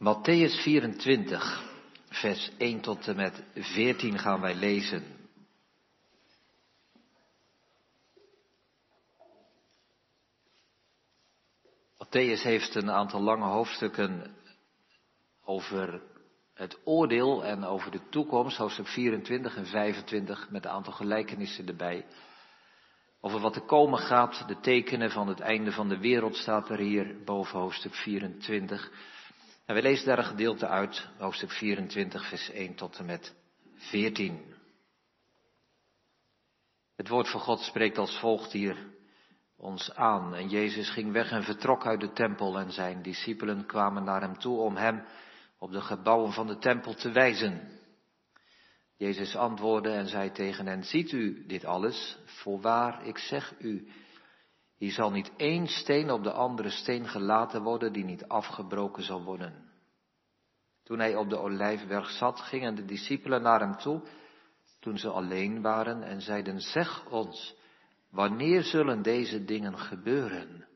Matthäus 24, vers 1 tot en met 14 gaan wij lezen. Matthäus heeft een aantal lange hoofdstukken over het oordeel en over de toekomst, hoofdstuk 24 en 25, met een aantal gelijkenissen erbij. Over wat er komen gaat, de tekenen van het einde van de wereld staat er hier boven hoofdstuk 24. En we lezen daar een gedeelte uit, hoofdstuk 24, vers 1 tot en met 14. Het woord van God spreekt als volgt hier ons aan. En Jezus ging weg en vertrok uit de tempel en zijn discipelen kwamen naar hem toe om hem op de gebouwen van de tempel te wijzen. Jezus antwoordde en zei tegen hen, ziet u dit alles? Voorwaar, ik zeg u, hier zal niet één steen op de andere steen gelaten worden die niet afgebroken zal worden. Toen hij op de olijfberg zat, gingen de discipelen naar hem toe, toen ze alleen waren, en zeiden, zeg ons, wanneer zullen deze dingen gebeuren?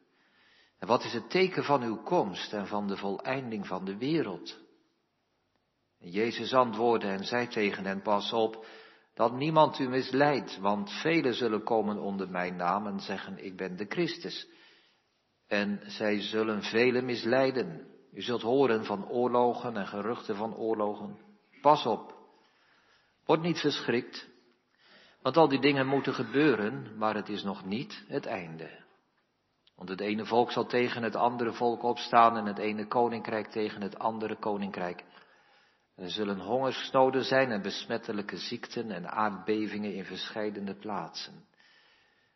En wat is het teken van uw komst en van de voleinding van de wereld? Jezus antwoordde en zei tegen hen, pas op, dat niemand u misleidt, want velen zullen komen onder mijn naam en zeggen, ik ben de Christus. En zij zullen velen misleiden. U zult horen van oorlogen en geruchten van oorlogen. Pas op. Word niet verschrikt, want al die dingen moeten gebeuren, maar het is nog niet het einde. Want het ene volk zal tegen het andere volk opstaan en het ene koninkrijk tegen het andere koninkrijk. Er zullen hongersnoden zijn en besmettelijke ziekten en aardbevingen in verscheidene plaatsen.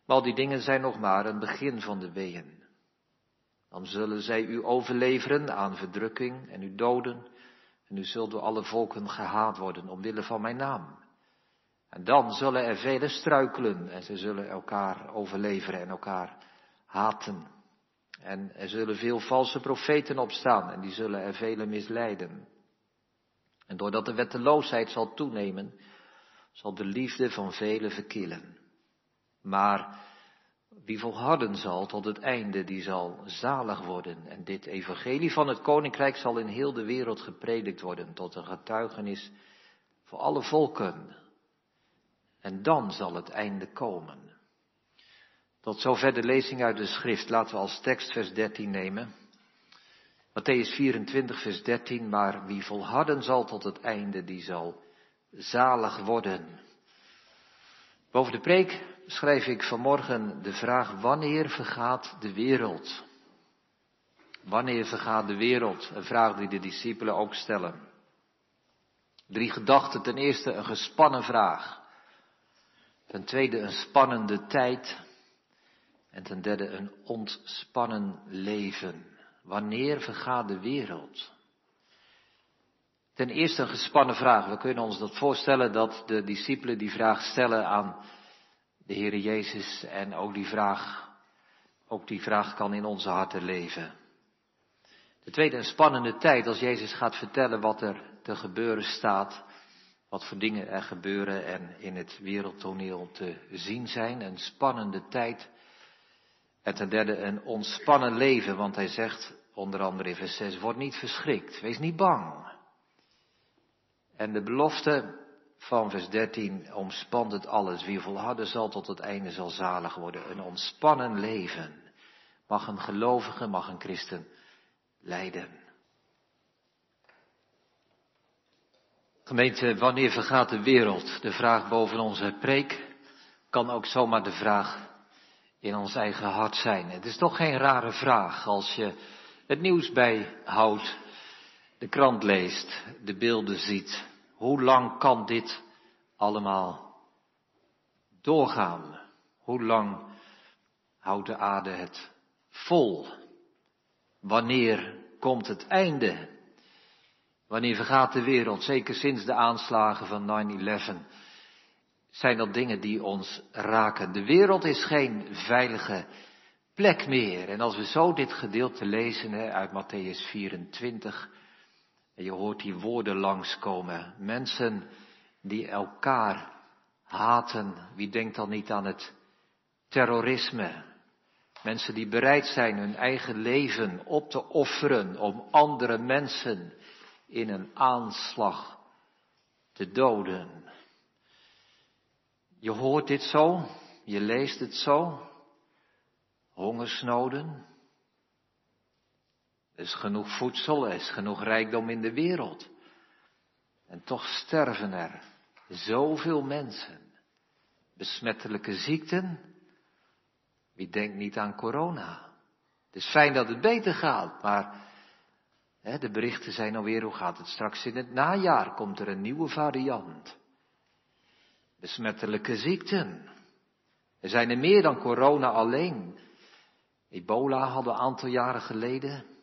Maar al die dingen zijn nog maar een begin van de weeën. Dan zullen zij u overleveren aan verdrukking en u doden, en u zult door alle volken gehaat worden omwille van mijn naam. En dan zullen er velen struikelen en ze zullen elkaar overleveren en elkaar haten. En er zullen veel valse profeten opstaan en die zullen er velen misleiden. En doordat de wetteloosheid zal toenemen, zal de liefde van velen verkillen. Maar wie volharden zal tot het einde, die zal zalig worden. En dit evangelie van het koninkrijk zal in heel de wereld gepredikt worden tot een getuigenis voor alle volken. En dan zal het einde komen. Tot zover de lezing uit de schrift. Laten we als tekst vers 13 nemen. Matthäus 24, vers 13, maar wie volharden zal tot het einde, die zal zalig worden. Boven de preek schrijf ik vanmorgen de vraag, wanneer vergaat de wereld? Wanneer vergaat de wereld? Een vraag die de discipelen ook stellen. Drie gedachten. Ten eerste een gespannen vraag. Ten tweede een spannende tijd. En ten derde een ontspannen leven. Wanneer vergaat de wereld? Ten eerste een gespannen vraag. We kunnen ons dat voorstellen dat de discipelen die vraag stellen aan de Heer Jezus en ook die vraag, ook die vraag kan in onze harten leven. De tweede een spannende tijd als Jezus gaat vertellen wat er te gebeuren staat, wat voor dingen er gebeuren en in het wereldtoneel te zien zijn. Een spannende tijd. En ten derde een ontspannen leven, want hij zegt onder andere in vers 6, word niet verschrikt, wees niet bang. En de belofte van vers 13 omspant het alles. Wie volharden zal tot het einde zal zalig worden. Een ontspannen leven. Mag een gelovige, mag een christen leiden. Gemeente, wanneer vergaat de wereld? De vraag boven onze preek kan ook zomaar de vraag in ons eigen hart zijn. Het is toch geen rare vraag als je het nieuws bijhoudt, de krant leest, de beelden ziet. Hoe lang kan dit allemaal doorgaan? Hoe lang houdt de aarde het vol? Wanneer komt het einde? Wanneer vergaat de wereld? Zeker sinds de aanslagen van 9-11 zijn dat dingen die ons raken. De wereld is geen veilige plek meer. En als we zo dit gedeelte lezen uit Matthäus 24, en je hoort die woorden langskomen. Mensen die elkaar haten, wie denkt dan niet aan het terrorisme? Mensen die bereid zijn hun eigen leven op te offeren om andere mensen in een aanslag te doden. Je hoort dit zo, je leest het zo. Hongersnoden. Er is genoeg voedsel, er is genoeg rijkdom in de wereld. En toch sterven er zoveel mensen. Besmettelijke ziekten. Wie denkt niet aan corona? Het is fijn dat het beter gaat, maar hè, de berichten zijn alweer, hoe gaat het straks in het najaar? Komt er een nieuwe variant? Besmettelijke ziekten. Er zijn er meer dan corona alleen. Ebola hadden een aantal jaren geleden.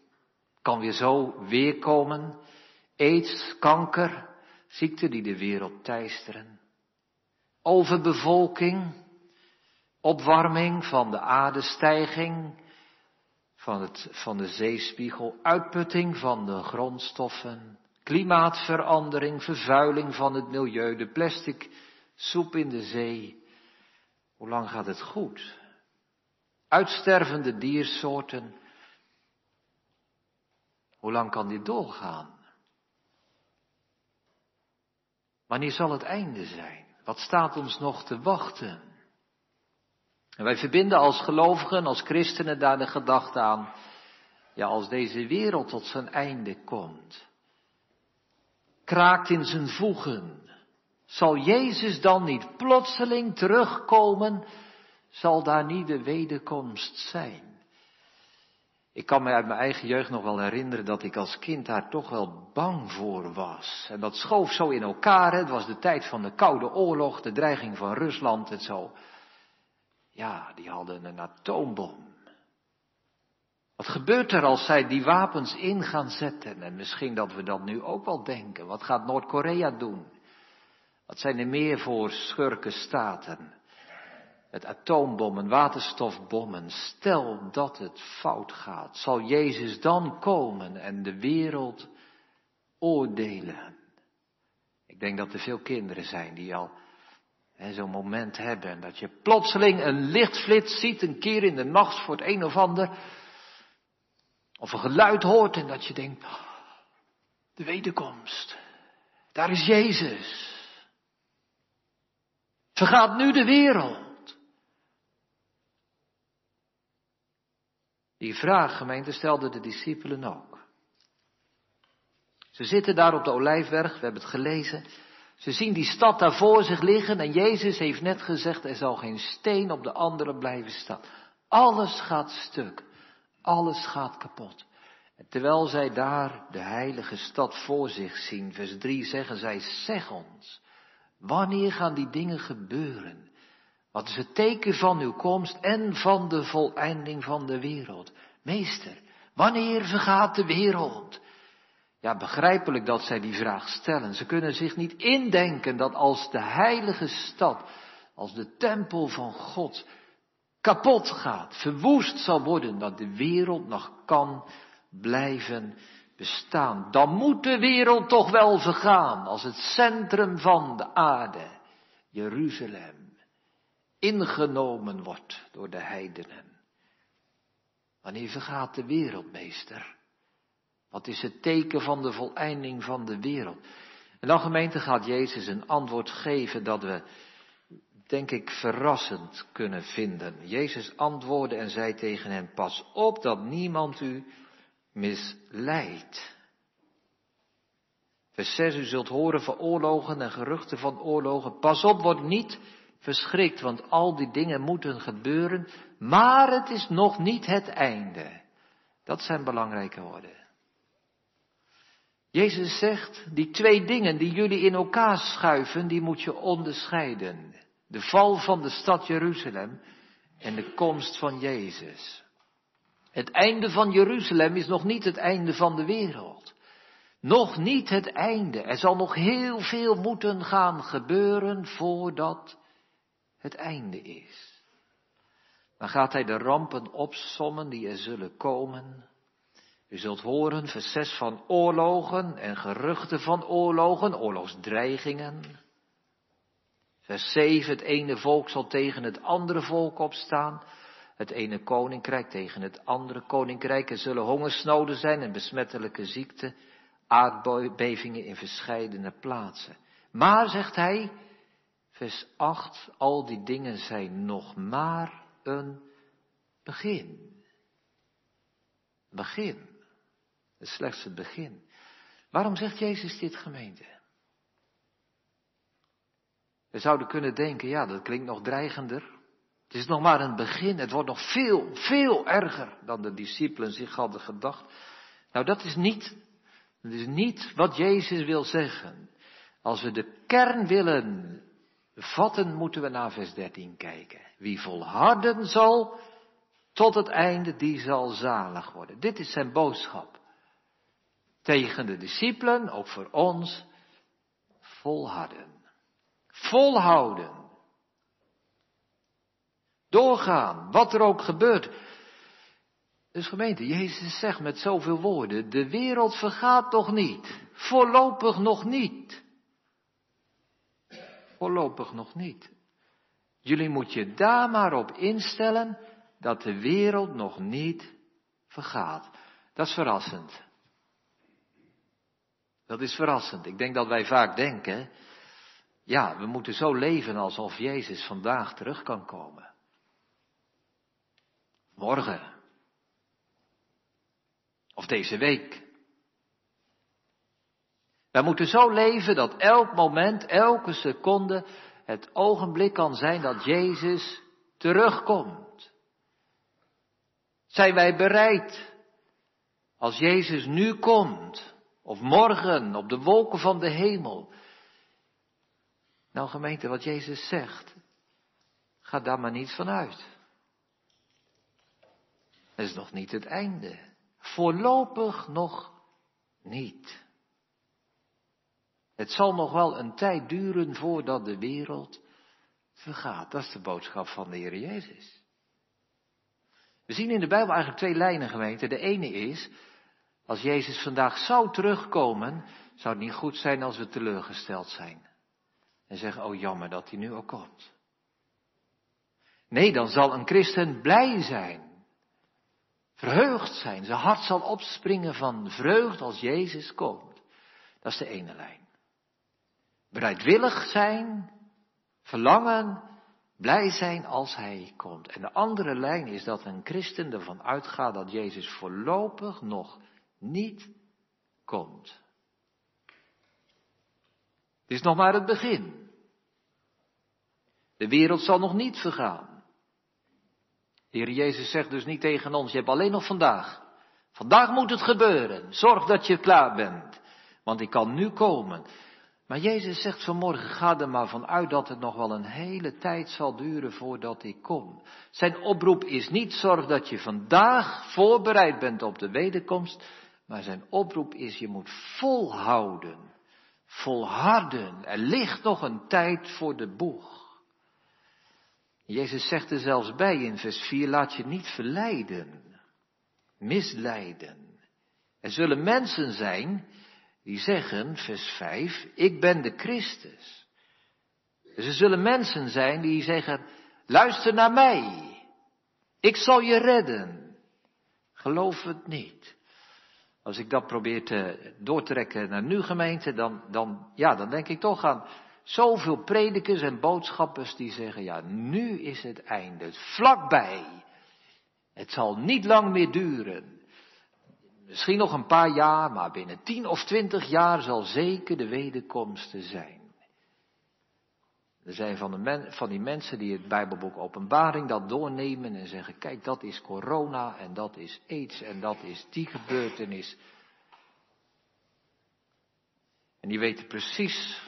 Kan weer zo weerkomen. Aids, kanker, ziekten die de wereld teisteren. Overbevolking, opwarming van de aardestijging, van, het, van de zeespiegel, uitputting van de grondstoffen, klimaatverandering, vervuiling van het milieu, de plastic soep in de zee. Hoe lang gaat het goed? Uitstervende diersoorten. Hoe lang kan dit doorgaan? Wanneer zal het einde zijn? Wat staat ons nog te wachten? En wij verbinden als gelovigen, als christenen daar de gedachte aan, ja, als deze wereld tot zijn einde komt, kraakt in zijn voegen, zal Jezus dan niet plotseling terugkomen? Zal daar niet de wederkomst zijn? Ik kan me uit mijn eigen jeugd nog wel herinneren dat ik als kind daar toch wel bang voor was. En dat schoof zo in elkaar. Het was de tijd van de Koude Oorlog, de dreiging van Rusland en zo. Ja, die hadden een atoombom. Wat gebeurt er als zij die wapens in gaan zetten? En misschien dat we dat nu ook wel denken. Wat gaat Noord-Korea doen? Wat zijn er meer voor schurken staten? Met atoombommen, waterstofbommen. Stel dat het fout gaat. Zal Jezus dan komen en de wereld oordelen? Ik denk dat er veel kinderen zijn die al zo'n moment hebben. Dat je plotseling een lichtflits ziet, een keer in de nacht voor het een of ander. Of een geluid hoort en dat je denkt, de wederkomst. Daar is Jezus. Vergaat nu de wereld. Die vraag, gemeente, stelden de discipelen ook. Ze zitten daar op de Olijfberg, we hebben het gelezen. Ze zien die stad daar voor zich liggen en Jezus heeft net gezegd, er zal geen steen op de andere blijven staan. Alles gaat stuk, alles gaat kapot. Terwijl zij daar de heilige stad voor zich zien, vers 3 zeggen zij, zeg ons, Wanneer gaan die dingen gebeuren? Wat is het teken van uw komst en van de voleinding van de wereld? Meester, wanneer vergaat de wereld? Ja, begrijpelijk dat zij die vraag stellen. Ze kunnen zich niet indenken dat als de heilige stad, als de tempel van God kapot gaat, verwoest zal worden, dat de wereld nog kan blijven bestaan, dan moet de wereld toch wel vergaan als het centrum van de aarde, Jeruzalem, ingenomen wordt door de heidenen. Wanneer vergaat de wereld, meester? Wat is het teken van de voleinding van de wereld? En dan gaat Jezus een antwoord geven dat we, denk ik, verrassend kunnen vinden. Jezus antwoordde en zei tegen hen, pas op dat niemand u misleidt. Vers 6, u zult horen van oorlogen en geruchten van oorlogen. Pas op, word niet verschrikt, want al die dingen moeten gebeuren, maar het is nog niet het einde. Dat zijn belangrijke woorden. Jezus zegt, die twee dingen die jullie in elkaar schuiven, die moet je onderscheiden. De val van de stad Jeruzalem en de komst van Jezus. Het einde van Jeruzalem is nog niet het einde van de wereld. Nog niet het einde. Er zal nog heel veel moeten gaan gebeuren voordat het einde is. Dan gaat hij de rampen opsommen die er zullen komen. U zult horen, vers 6 van oorlogen en geruchten van oorlogen, oorlogsdreigingen. Vers 7, het ene volk zal tegen het andere volk opstaan het ene koninkrijk tegen het andere koninkrijk. Er zullen hongersnoden zijn en besmettelijke ziekten. aardbevingen in verscheidene plaatsen. Maar, zegt hij, vers 8, al die dingen zijn nog maar een begin. Begin. Het is slechts het begin. Waarom zegt Jezus dit gemeente? We zouden kunnen denken, ja, dat klinkt nog dreigender. Het is nog maar een begin. Het wordt nog veel, veel erger dan de discipelen zich hadden gedacht. Nou, dat is niet, dat is niet wat Jezus wil zeggen. Als we de kern willen vatten, moeten we naar vers 13 kijken. Wie volharden zal tot het einde, die zal zalig worden. Dit is zijn boodschap. Tegen de discipelen, ook voor ons, volharden. Volhouden. Doorgaan, wat er ook gebeurt. Dus gemeente, Jezus zegt met zoveel woorden, de wereld vergaat toch niet. Voorlopig nog niet. Voorlopig nog niet. Jullie moet je daar maar op instellen dat de wereld nog niet vergaat. Dat is verrassend. Dat is verrassend. Ik denk dat wij vaak denken, ja, we moeten zo leven alsof Jezus vandaag terug kan komen. Morgen. Of deze week. Wij moeten zo leven dat elk moment, elke seconde het ogenblik kan zijn dat Jezus terugkomt. Zijn wij bereid als Jezus nu komt, of morgen op de wolken van de hemel? Nou gemeente, wat Jezus zegt, ga daar maar niet vanuit. Dat is nog niet het einde. Voorlopig nog niet. Het zal nog wel een tijd duren voordat de wereld vergaat. Dat is de boodschap van de Heer Jezus. We zien in de Bijbel eigenlijk twee lijnen, gemeente. De ene is, als Jezus vandaag zou terugkomen, zou het niet goed zijn als we teleurgesteld zijn. En zeggen, oh jammer dat hij nu ook komt. Nee, dan zal een christen blij zijn verheugd zijn. Zijn hart zal opspringen van vreugd als Jezus komt. Dat is de ene lijn. Bereidwillig zijn, verlangen, blij zijn als Hij komt. En de andere lijn is dat een christen ervan uitgaat dat Jezus voorlopig nog niet komt. Het is nog maar het begin. De wereld zal nog niet vergaan. De Heer Jezus zegt dus niet tegen ons, je hebt alleen nog vandaag. Vandaag moet het gebeuren. Zorg dat je klaar bent. Want ik kan nu komen. Maar Jezus zegt vanmorgen, ga er maar vanuit dat het nog wel een hele tijd zal duren voordat ik kom. Zijn oproep is niet zorg dat je vandaag voorbereid bent op de wederkomst. Maar zijn oproep is je moet volhouden. Volharden. Er ligt nog een tijd voor de boeg. Jezus zegt er zelfs bij in vers 4, laat je niet verleiden, misleiden. Er zullen mensen zijn die zeggen, vers 5, ik ben de Christus. Er zullen mensen zijn die zeggen, luister naar mij, ik zal je redden. Geloof het niet. Als ik dat probeer te doortrekken naar nu gemeente, dan, dan, ja, dan denk ik toch aan Zoveel predikers en boodschappers die zeggen, ja, nu is het einde, vlakbij. Het zal niet lang meer duren. Misschien nog een paar jaar, maar binnen tien of twintig jaar zal zeker de wederkomst zijn. Er zijn van, de van die mensen die het Bijbelboek Openbaring dat doornemen en zeggen, kijk, dat is corona en dat is aids en dat is die gebeurtenis. En die weten precies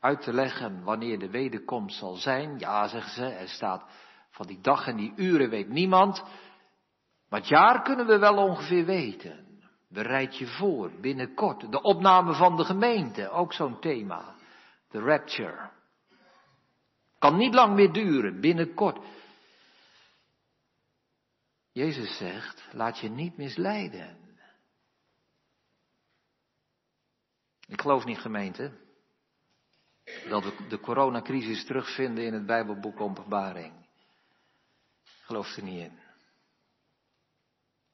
uit te leggen wanneer de wederkomst zal zijn. Ja, zeggen ze, er staat van die dag en die uren weet niemand. Maar het jaar kunnen we wel ongeveer weten. Bereid je voor, binnenkort. De opname van de gemeente, ook zo'n thema. De rapture. Kan niet lang meer duren, binnenkort. Jezus zegt, laat je niet misleiden. Ik geloof niet gemeente dat we de coronacrisis terugvinden in het Bijbelboek Openbaring. Ik geloof er niet in.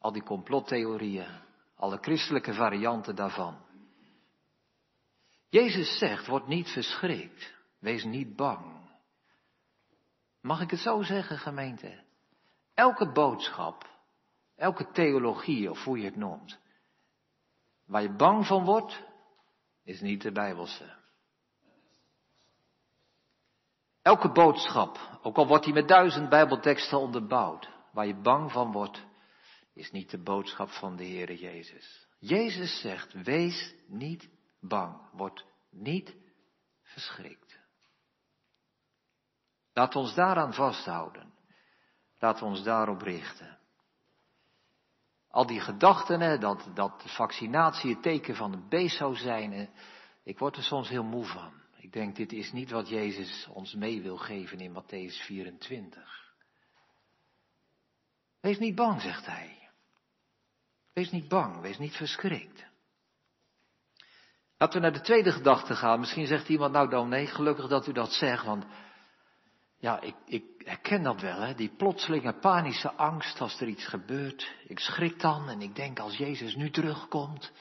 Al die complottheorieën, alle christelijke varianten daarvan. Jezus zegt, word niet verschrikt, wees niet bang. Mag ik het zo zeggen, gemeente? Elke boodschap, elke theologie, of hoe je het noemt, waar je bang van wordt, is niet de Bijbelse. Elke boodschap, ook al wordt die met duizend Bijbelteksten onderbouwd, waar je bang van wordt, is niet de boodschap van de Heere Jezus. Jezus zegt, wees niet bang, word niet verschrikt. Laat ons daaraan vasthouden. Laat ons daarop richten. Al die gedachten, hè, dat, dat de vaccinatie het teken van een beest zou zijn, ik word er soms heel moe van. Ik denk, dit is niet wat Jezus ons mee wil geven in Matthäus 24. Wees niet bang, zegt hij. Wees niet bang, wees niet verschrikt. Laten we naar de tweede gedachte gaan. Misschien zegt iemand, nou dan nee, gelukkig dat u dat zegt, want ja, ik, ik herken dat wel, hè? die plotselinge panische angst als er iets gebeurt. Ik schrik dan en ik denk als Jezus nu terugkomt.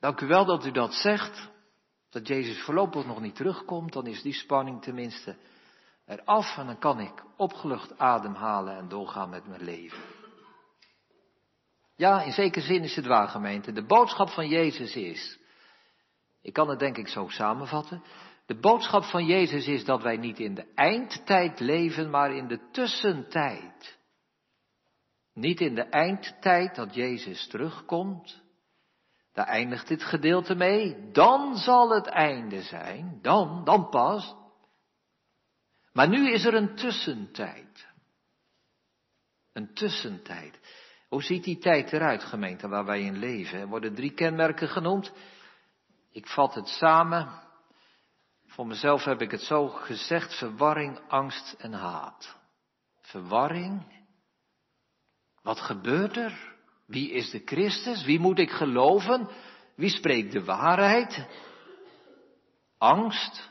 Dank u wel dat u dat zegt, dat Jezus voorlopig nog niet terugkomt, dan is die spanning tenminste eraf en dan kan ik opgelucht ademhalen en doorgaan met mijn leven. Ja, in zekere zin is het waar, gemeente. De boodschap van Jezus is, ik kan het denk ik zo samenvatten, de boodschap van Jezus is dat wij niet in de eindtijd leven, maar in de tussentijd. Niet in de eindtijd dat Jezus terugkomt. Daar eindigt dit gedeelte mee. Dan zal het einde zijn. Dan, dan pas. Maar nu is er een tussentijd. Een tussentijd. Hoe ziet die tijd eruit, gemeente, waar wij in leven? Er worden drie kenmerken genoemd. Ik vat het samen. Voor mezelf heb ik het zo gezegd, verwarring, angst en haat. Verwarring. Wat gebeurt er? Wie is de Christus? Wie moet ik geloven? Wie spreekt de waarheid? Angst.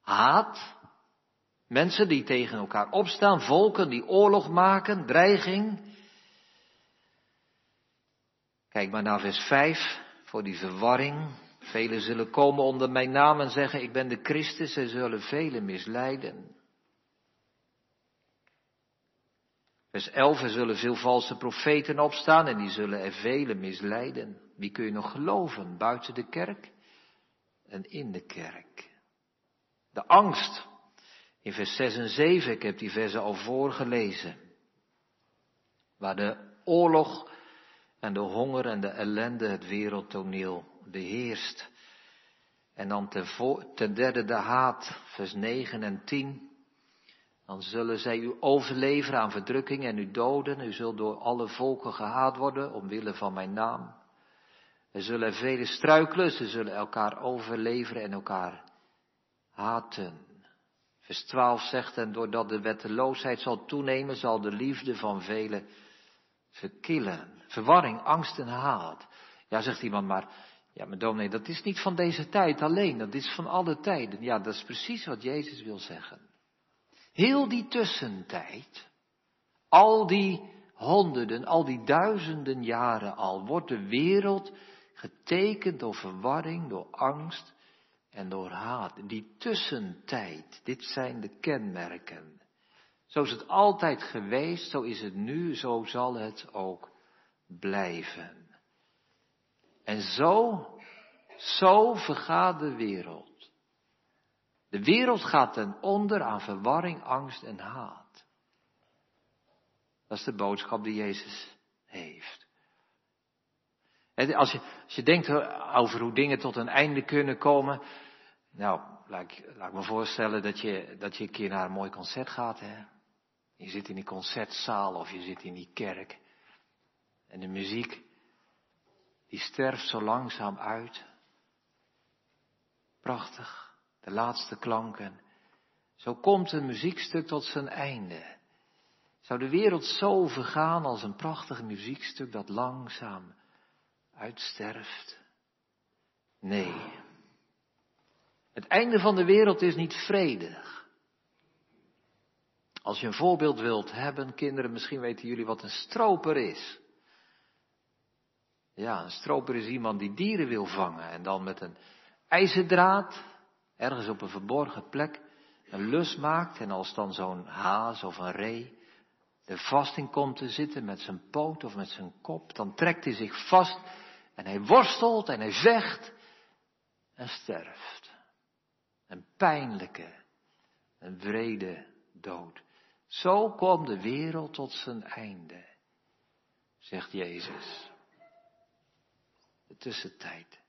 Haat. Mensen die tegen elkaar opstaan, volken die oorlog maken, dreiging. Kijk maar naar vers 5 voor die verwarring. Velen zullen komen onder mijn naam en zeggen, ik ben de Christus, en zullen velen misleiden. Vers 11, er zullen veel valse profeten opstaan en die zullen er velen misleiden. Wie kun je nog geloven? Buiten de kerk en in de kerk. De angst. In vers 6 en 7, ik heb die versen al voorgelezen. Waar de oorlog en de honger en de ellende het wereldtoneel beheerst. En dan ten, ten derde de haat, vers 9 en 10. Dan zullen zij u overleveren aan verdrukking en u doden. U zult door alle volken gehaat worden omwille van mijn naam. Er zullen vele struikelen, ze zullen elkaar overleveren en elkaar haten. Vers 12 zegt, en doordat de wetteloosheid zal toenemen, zal de liefde van velen verkillen. Verwarring, angst en haat. Ja, zegt iemand, maar ja, maar dominee, dat is niet van deze tijd alleen, dat is van alle tijden. Ja, dat is precies wat Jezus wil zeggen. Heel die tussentijd, al die honderden, al die duizenden jaren al, wordt de wereld getekend door verwarring, door angst en door haat. Die tussentijd, dit zijn de kenmerken. Zo is het altijd geweest, zo is het nu, zo zal het ook blijven. En zo, zo vergaat de wereld. De wereld gaat ten onder aan verwarring, angst en haat. Dat is de boodschap die Jezus heeft. Als je, als je denkt over hoe dingen tot een einde kunnen komen. Nou, laat ik, laat ik me voorstellen dat je, dat je een keer naar een mooi concert gaat. Hè? Je zit in die concertzaal of je zit in die kerk. En de muziek, die sterft zo langzaam uit. Prachtig, de laatste klanken. Zo komt een muziekstuk tot zijn einde. Zou de wereld zo vergaan als een prachtig muziekstuk dat langzaam uitsterft? Nee. Het einde van de wereld is niet vredig. Als je een voorbeeld wilt hebben, kinderen, misschien weten jullie wat een stroper is. Ja, een stroper is iemand die dieren wil vangen en dan met een ijzerdraad, ergens op een verborgen plek, een lus maakt en als dan zo'n haas of een ree er vast in komt te zitten met zijn poot of met zijn kop, dan trekt hij zich vast en hij worstelt en hij vecht en sterft. Een pijnlijke, een vrede dood. Zo komt de wereld tot zijn einde, zegt Jezus. De tussentijd.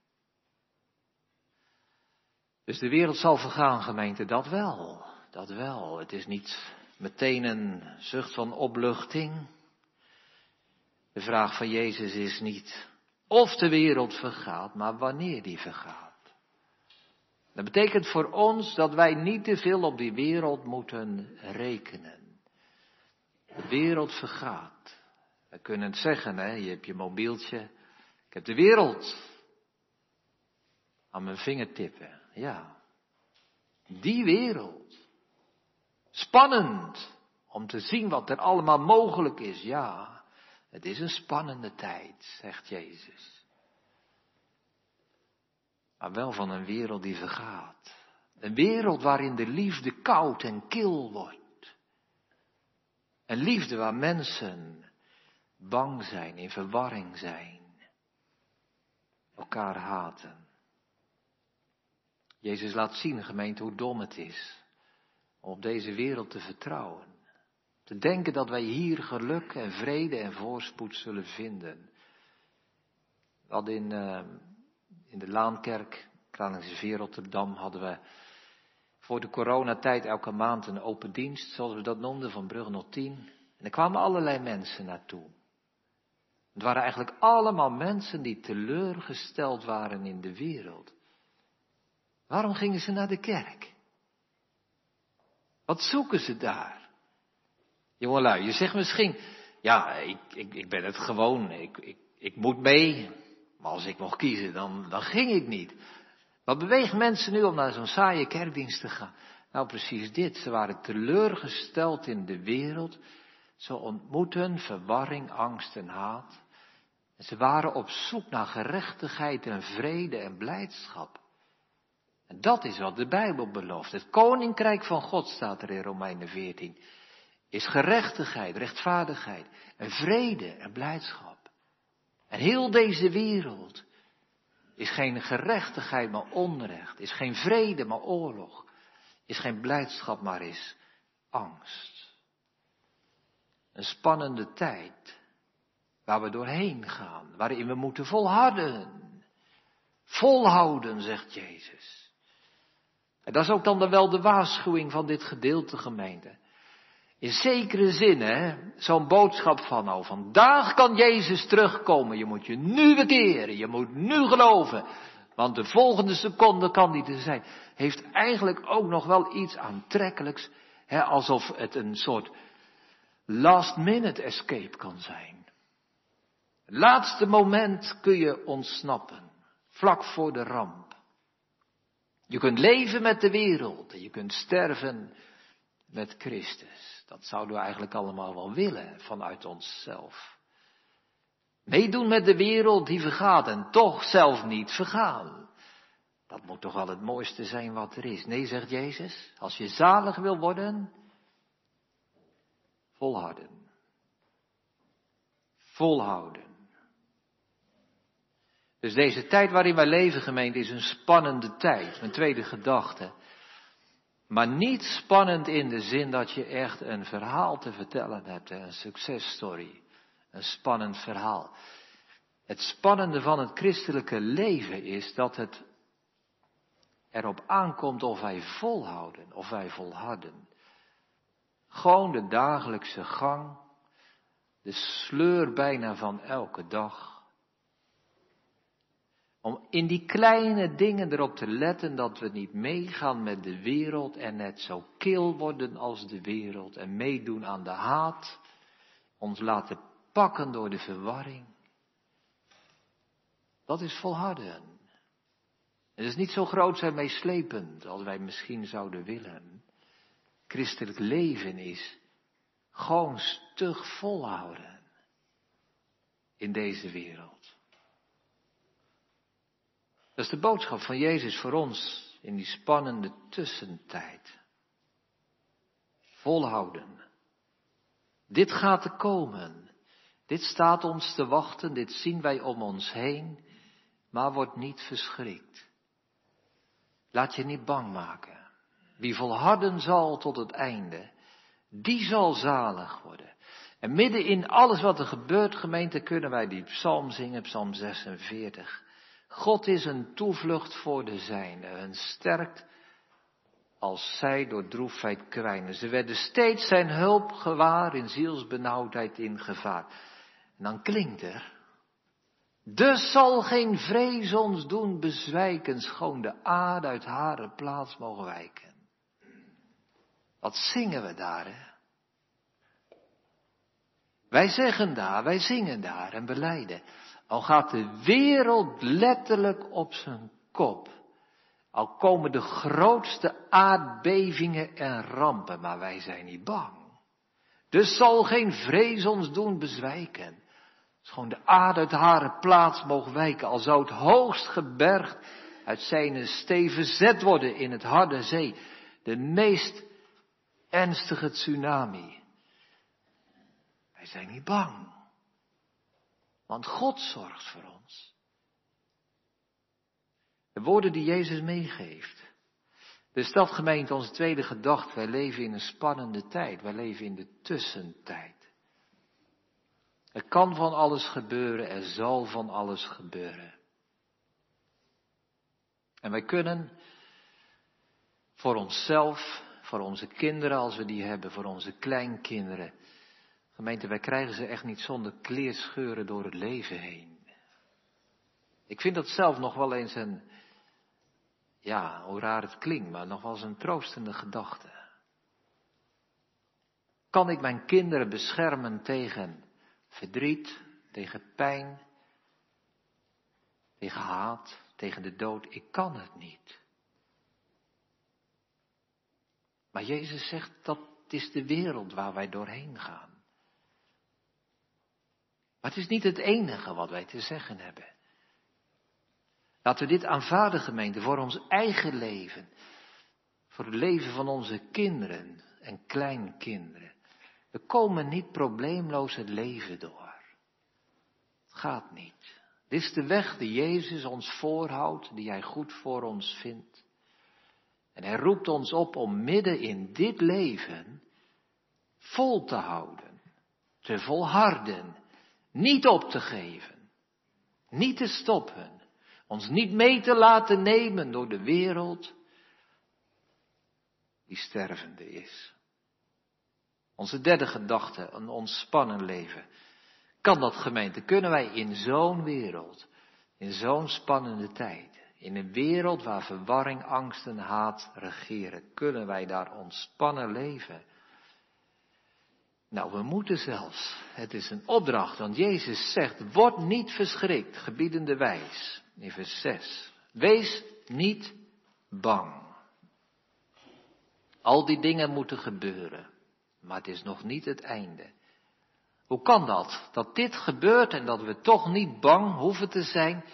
Dus de wereld zal vergaan, gemeente, dat wel. Dat wel. Het is niet meteen een zucht van opluchting. De vraag van Jezus is niet of de wereld vergaat, maar wanneer die vergaat. Dat betekent voor ons dat wij niet te veel op die wereld moeten rekenen. De wereld vergaat. We kunnen het zeggen, hè? je hebt je mobieltje. Ik heb de wereld aan mijn vingertippen. Ja. Die wereld. Spannend om te zien wat er allemaal mogelijk is. Ja, het is een spannende tijd, zegt Jezus. Maar wel van een wereld die vergaat. Een wereld waarin de liefde koud en kil wordt. Een liefde waar mensen bang zijn, in verwarring zijn. Elkaar haten. Jezus laat zien, gemeente, hoe dom het is om op deze wereld te vertrouwen. Te denken dat wij hier geluk en vrede en voorspoed zullen vinden. We hadden in, uh, in de Laankerk, Kralingse Rotterdam, hadden we voor de coronatijd elke maand een open dienst, zoals we dat noemden, van Brugge 10. En er kwamen allerlei mensen naartoe. Het waren eigenlijk allemaal mensen die teleurgesteld waren in de wereld. Waarom gingen ze naar de kerk? Wat zoeken ze daar? Jongelui, je zegt misschien, ja, ik, ik, ik ben het gewoon, ik, ik, ik moet mee. Maar als ik mocht kiezen, dan, dan ging ik niet. Wat beweegt mensen nu om naar zo'n saaie kerkdienst te gaan? Nou, precies dit. Ze waren teleurgesteld in de wereld. Ze ontmoeten verwarring, angst en haat. En ze waren op zoek naar gerechtigheid en vrede en blijdschap. En dat is wat de Bijbel belooft. Het koninkrijk van God staat er in Romeinen 14. Is gerechtigheid, rechtvaardigheid en vrede en blijdschap. En heel deze wereld is geen gerechtigheid, maar onrecht. Is geen vrede, maar oorlog. Is geen blijdschap, maar is angst. Een spannende tijd waar we doorheen gaan, waarin we moeten volharden. Volhouden, zegt Jezus. En dat is ook dan wel de waarschuwing van dit gedeelte gemeente. In zekere zin, hè, zo'n boodschap van nou, vandaag kan Jezus terugkomen. Je moet je nu bekeren, je moet nu geloven. Want de volgende seconde kan die er zijn. Heeft eigenlijk ook nog wel iets aantrekkelijks, hè, alsof het een soort last minute escape kan zijn. Laatste moment kun je ontsnappen, vlak voor de ramp. Je kunt leven met de wereld je kunt sterven met Christus. Dat zouden we eigenlijk allemaal wel willen vanuit onszelf. Meedoen met de wereld die vergaat en toch zelf niet vergaan. Dat moet toch wel het mooiste zijn wat er is. Nee, zegt Jezus, als je zalig wil worden, volharden. Volhouden. Dus deze tijd waarin wij leven, gemeente, is een spannende tijd. Mijn tweede gedachte. Maar niet spannend in de zin dat je echt een verhaal te vertellen hebt, een successtory. Een spannend verhaal. Het spannende van het christelijke leven is dat het erop aankomt of wij volhouden, of wij volharden. Gewoon de dagelijkse gang, de sleur bijna van elke dag. Om in die kleine dingen erop te letten dat we niet meegaan met de wereld en net zo kil worden als de wereld en meedoen aan de haat, ons laten pakken door de verwarring. Dat is volharden. Het is niet zo groot zijn meeslepend als wij misschien zouden willen. Christelijk leven is gewoon stug volhouden in deze wereld. Dat is de boodschap van Jezus voor ons in die spannende tussentijd. Volhouden. Dit gaat te komen. Dit staat ons te wachten, dit zien wij om ons heen, maar word niet verschrikt. Laat je niet bang maken. Wie volharden zal tot het einde, die zal zalig worden. En midden in alles wat er gebeurt, gemeente, kunnen wij die psalm zingen, psalm 46. God is een toevlucht voor de zijnen, een sterkt als zij door droefheid kwijnen. Ze werden steeds zijn hulp gewaar in zielsbenauwdheid in gevaar. En dan klinkt er, dus zal geen vrees ons doen bezwijken, schoon de aarde uit hare plaats mogen wijken. Wat zingen we daar, hè? Wij zeggen daar, wij zingen daar en beleiden. Al gaat de wereld letterlijk op zijn kop. Al komen de grootste aardbevingen en rampen, maar wij zijn niet bang. Dus zal geen vrees ons doen bezwijken. Schoon de aarde uit hare plaats mogen wijken, al zou het hoogst gebergd uit zijn steven zet worden in het harde zee. De meest ernstige tsunami. Wij zijn niet bang. Want God zorgt voor ons. De woorden die Jezus meegeeft. De stadgemeente, onze tweede gedachte, wij leven in een spannende tijd. Wij leven in de tussentijd. Er kan van alles gebeuren, er zal van alles gebeuren. En wij kunnen voor onszelf, voor onze kinderen als we die hebben, voor onze kleinkinderen. Gemeente, wij krijgen ze echt niet zonder kleerscheuren door het leven heen. Ik vind dat zelf nog wel eens een, ja, hoe raar het klinkt, maar nog wel eens een troostende gedachte. Kan ik mijn kinderen beschermen tegen verdriet, tegen pijn, tegen haat, tegen de dood. Ik kan het niet. Maar Jezus zegt dat is de wereld waar wij doorheen gaan. Maar het is niet het enige wat wij te zeggen hebben. Laten we dit aanvaarden, gemeente, voor ons eigen leven. Voor het leven van onze kinderen en kleinkinderen. We komen niet probleemloos het leven door. Het gaat niet. Dit is de weg die Jezus ons voorhoudt, die Hij goed voor ons vindt. En Hij roept ons op om midden in dit leven vol te houden, te volharden, niet op te geven, niet te stoppen, ons niet mee te laten nemen door de wereld die stervende is. Onze derde gedachte, een ontspannen leven. Kan dat gemeente? Kunnen wij in zo'n wereld, in zo'n spannende tijd, in een wereld waar verwarring, angst en haat regeren, kunnen wij daar ontspannen leven? Nou, we moeten zelfs. Het is een opdracht, want Jezus zegt, word niet verschrikt, gebiedende wijs, in vers 6. Wees niet bang. Al die dingen moeten gebeuren. Maar het is nog niet het einde. Hoe kan dat? Dat dit gebeurt en dat we toch niet bang hoeven te zijn,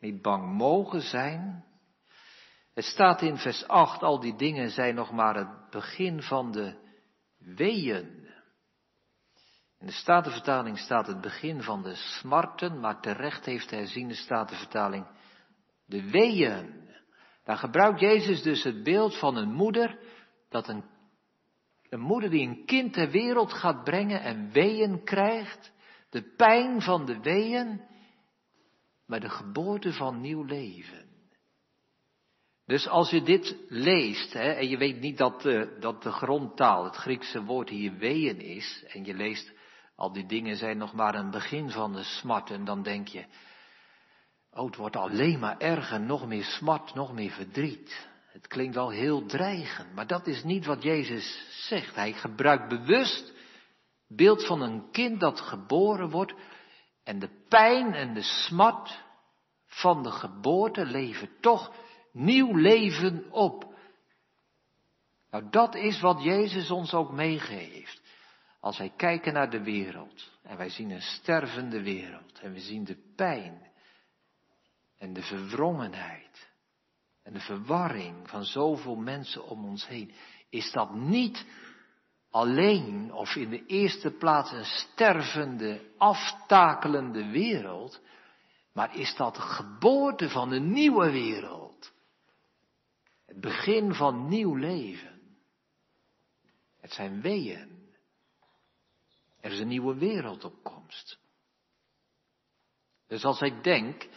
niet bang mogen zijn? Het staat in vers 8, al die dingen zijn nog maar het begin van de weeën. In de Statenvertaling staat het begin van de smarten, maar terecht heeft de herziende Statenvertaling de weeën. Daar gebruikt Jezus dus het beeld van een moeder dat een een moeder die een kind ter wereld gaat brengen en weeën krijgt, de pijn van de weeën, maar de geboorte van nieuw leven. Dus als je dit leest, hè, en je weet niet dat de, dat de grondtaal, het Griekse woord hier weeën is, en je leest al die dingen zijn nog maar een begin van de smart, en dan denk je, oh het wordt alleen maar erger, nog meer smart, nog meer verdriet. Het klinkt wel heel dreigend, maar dat is niet wat Jezus zegt. Hij gebruikt bewust beeld van een kind dat geboren wordt en de pijn en de smart van de geboorte leven toch nieuw leven op. Nou, dat is wat Jezus ons ook meegeeft. Als wij kijken naar de wereld en wij zien een stervende wereld en we zien de pijn en de verwrongenheid en de verwarring van zoveel mensen om ons heen, is dat niet alleen of in de eerste plaats een stervende, aftakelende wereld, maar is dat de geboorte van een nieuwe wereld. Het begin van nieuw leven. Het zijn weeën. Er is een nieuwe wereldopkomst. Dus als ik denk,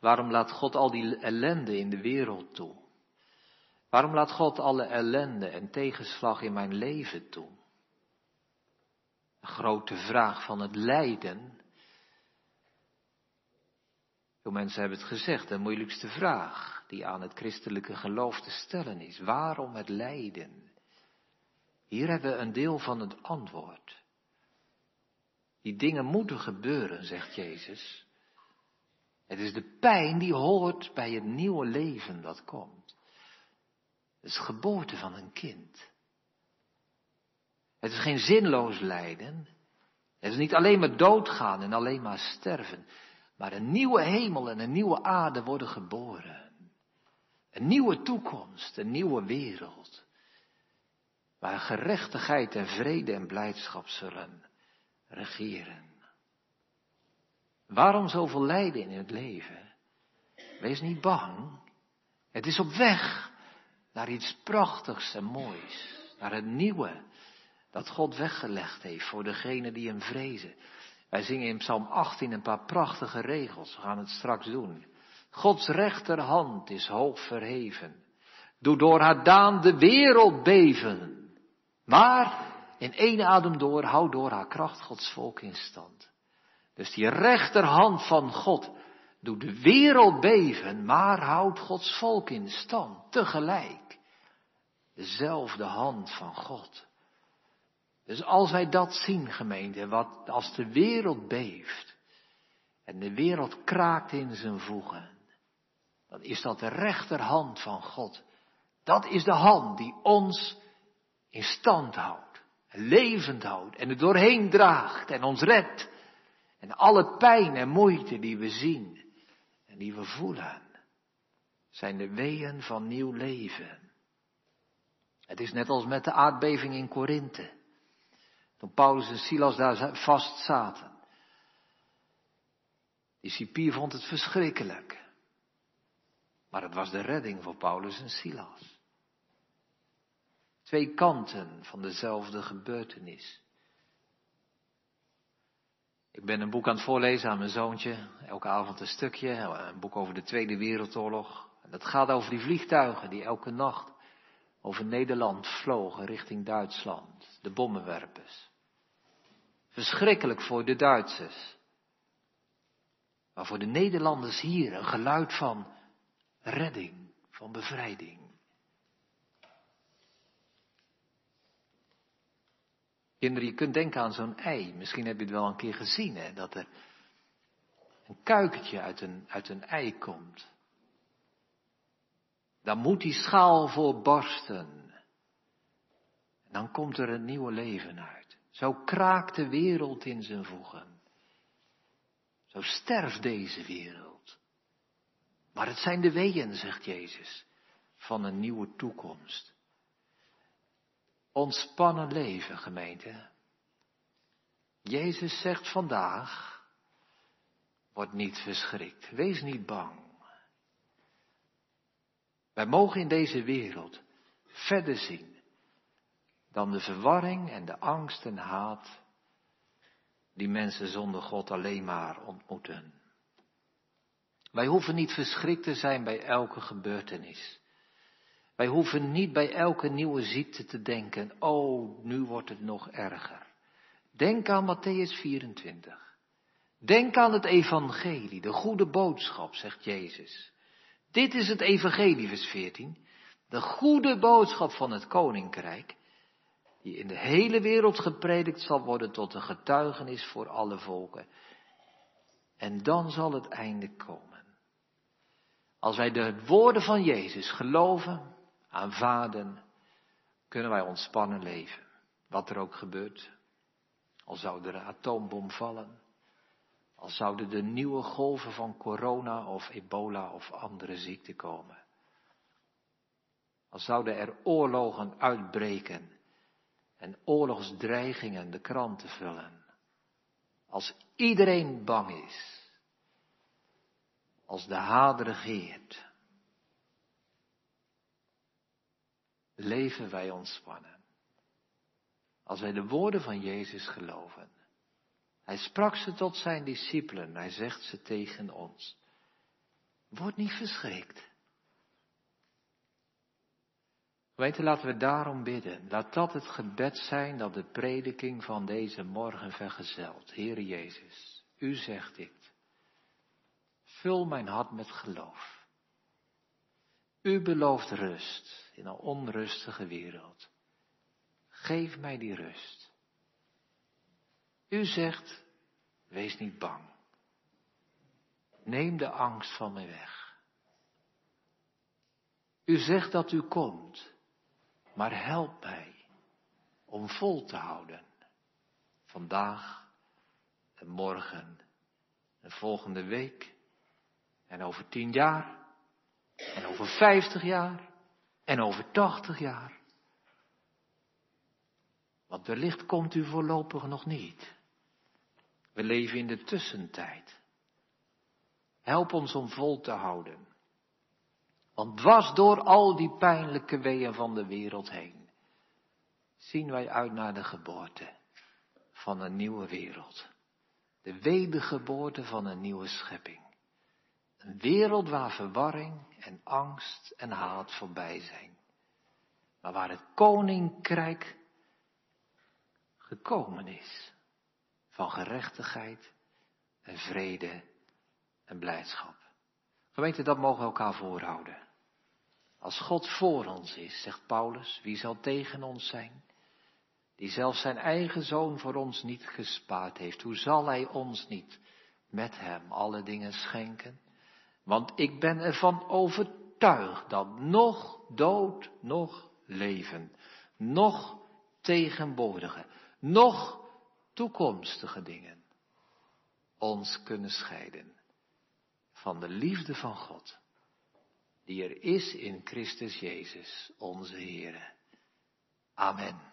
waarom laat God al die ellende in de wereld toe? Waarom laat God alle ellende en tegenslag in mijn leven toe? De grote vraag van het lijden. Veel mensen hebben het gezegd, de moeilijkste vraag die aan het christelijke geloof te stellen is. Waarom het lijden? Hier hebben we een deel van het antwoord. Die dingen moeten gebeuren, zegt Jezus. Het is de pijn die hoort bij het nieuwe leven dat komt. Het is geboorte van een kind. Het is geen zinloos lijden. Het is niet alleen maar doodgaan en alleen maar sterven. Maar een nieuwe hemel en een nieuwe aarde worden geboren. Een nieuwe toekomst, een nieuwe wereld. Waar gerechtigheid en vrede en blijdschap zullen regeren. Waarom zoveel lijden in het leven? Wees niet bang. Het is op weg naar iets prachtigs en moois. Naar het nieuwe dat God weggelegd heeft voor degenen die hem vrezen. Wij zingen in Psalm 18 een paar prachtige regels. We gaan het straks doen. Gods rechterhand is hoog verheven. Doe door haar daan de wereld beven. Maar in één adem door, houd door haar kracht Gods volk in stand. Dus die rechterhand van God doet de wereld beven, maar houdt Gods volk in stand tegelijk. Dezelfde hand van God. Dus als wij dat zien, gemeente, wat als de wereld beeft en de wereld kraakt in zijn voegen, dan is dat de rechterhand van God. Dat is de hand die ons in stand houdt, levend houdt en er doorheen draagt en ons redt. En alle pijn en moeite die we zien en die we voelen, zijn de weeën van nieuw leven. Het is net als met de aardbeving in Korinthe. Toen Paulus en Silas daar vast zaten. Die vond het verschrikkelijk. Maar het was de redding voor Paulus en Silas. Twee kanten van dezelfde gebeurtenis. Ik ben een boek aan het voorlezen aan mijn zoontje, elke avond een stukje, een boek over de Tweede Wereldoorlog. En dat gaat over die vliegtuigen die elke nacht over Nederland vlogen richting Duitsland, de bommenwerpers. Verschrikkelijk voor de Duitsers. Maar voor de Nederlanders hier een geluid van redding, van bevrijding. Kinderen, je kunt denken aan zo'n ei. Misschien heb je het wel een keer gezien, hè, dat er een kuikentje uit een, uit een ei komt. Dan moet die schaal voor barsten. En dan komt er een nieuwe leven uit. Zo kraakt de wereld in zijn voegen. Zo sterft deze wereld. Maar het zijn de weeën, zegt Jezus, van een nieuwe toekomst. Ontspannen leven, gemeente. Jezus zegt vandaag, word niet verschrikt, wees niet bang. Wij mogen in deze wereld verder zien dan de verwarring en de angst en haat die mensen zonder God alleen maar ontmoeten. Wij hoeven niet verschrikt te zijn bij elke gebeurtenis. Wij hoeven niet bij elke nieuwe ziekte te denken, oh, nu wordt het nog erger. Denk aan Matthäus 24. Denk aan het evangelie, de goede boodschap, zegt Jezus. Dit is het evangelie, vers 14. De goede boodschap van het koninkrijk, die in de hele wereld gepredikt zal worden tot een getuigenis voor alle volken. En dan zal het einde komen. Als wij de woorden van Jezus geloven, aanvaarden, kunnen wij ontspannen leven. Wat er ook gebeurt. Al zou er een atoombom vallen. als zouden de nieuwe golven van corona of ebola of andere ziekten komen. Als zouden er oorlogen uitbreken en oorlogsdreigingen de kranten vullen. Als iedereen bang is. Als de haat regeert. Leven wij ontspannen. Als wij de woorden van Jezus geloven. Hij sprak ze tot zijn discipelen, hij zegt ze tegen ons. Word niet verschrikt. Weten, laten we daarom bidden. Laat dat het gebed zijn dat de prediking van deze morgen vergezelt. Heere Jezus, u zegt dit. Vul mijn hart met geloof. U belooft rust in een onrustige wereld. Geef mij die rust. U zegt, wees niet bang. Neem de angst van mij weg. U zegt dat u komt, maar help mij om vol te houden. Vandaag en morgen en volgende week en over tien jaar en over vijftig jaar en over tachtig jaar. Want wellicht komt u voorlopig nog niet. We leven in de tussentijd. Help ons om vol te houden. Want dwars door al die pijnlijke weeën van de wereld heen, zien wij uit naar de geboorte van een nieuwe wereld. De wedergeboorte van een nieuwe schepping. Een wereld waar verwarring en angst en haat voorbij zijn. Maar waar het koninkrijk gekomen is van gerechtigheid en vrede en blijdschap. Gemeente, dat mogen we elkaar voorhouden. Als God voor ons is, zegt Paulus, wie zal tegen ons zijn? Die zelfs zijn eigen zoon voor ons niet gespaard heeft. Hoe zal hij ons niet met hem alle dingen schenken? Want ik ben ervan overtuigd dat nog dood, nog leven, nog tegenwoordige, nog toekomstige dingen ons kunnen scheiden van de liefde van God, die er is in Christus Jezus, onze Heer. Amen.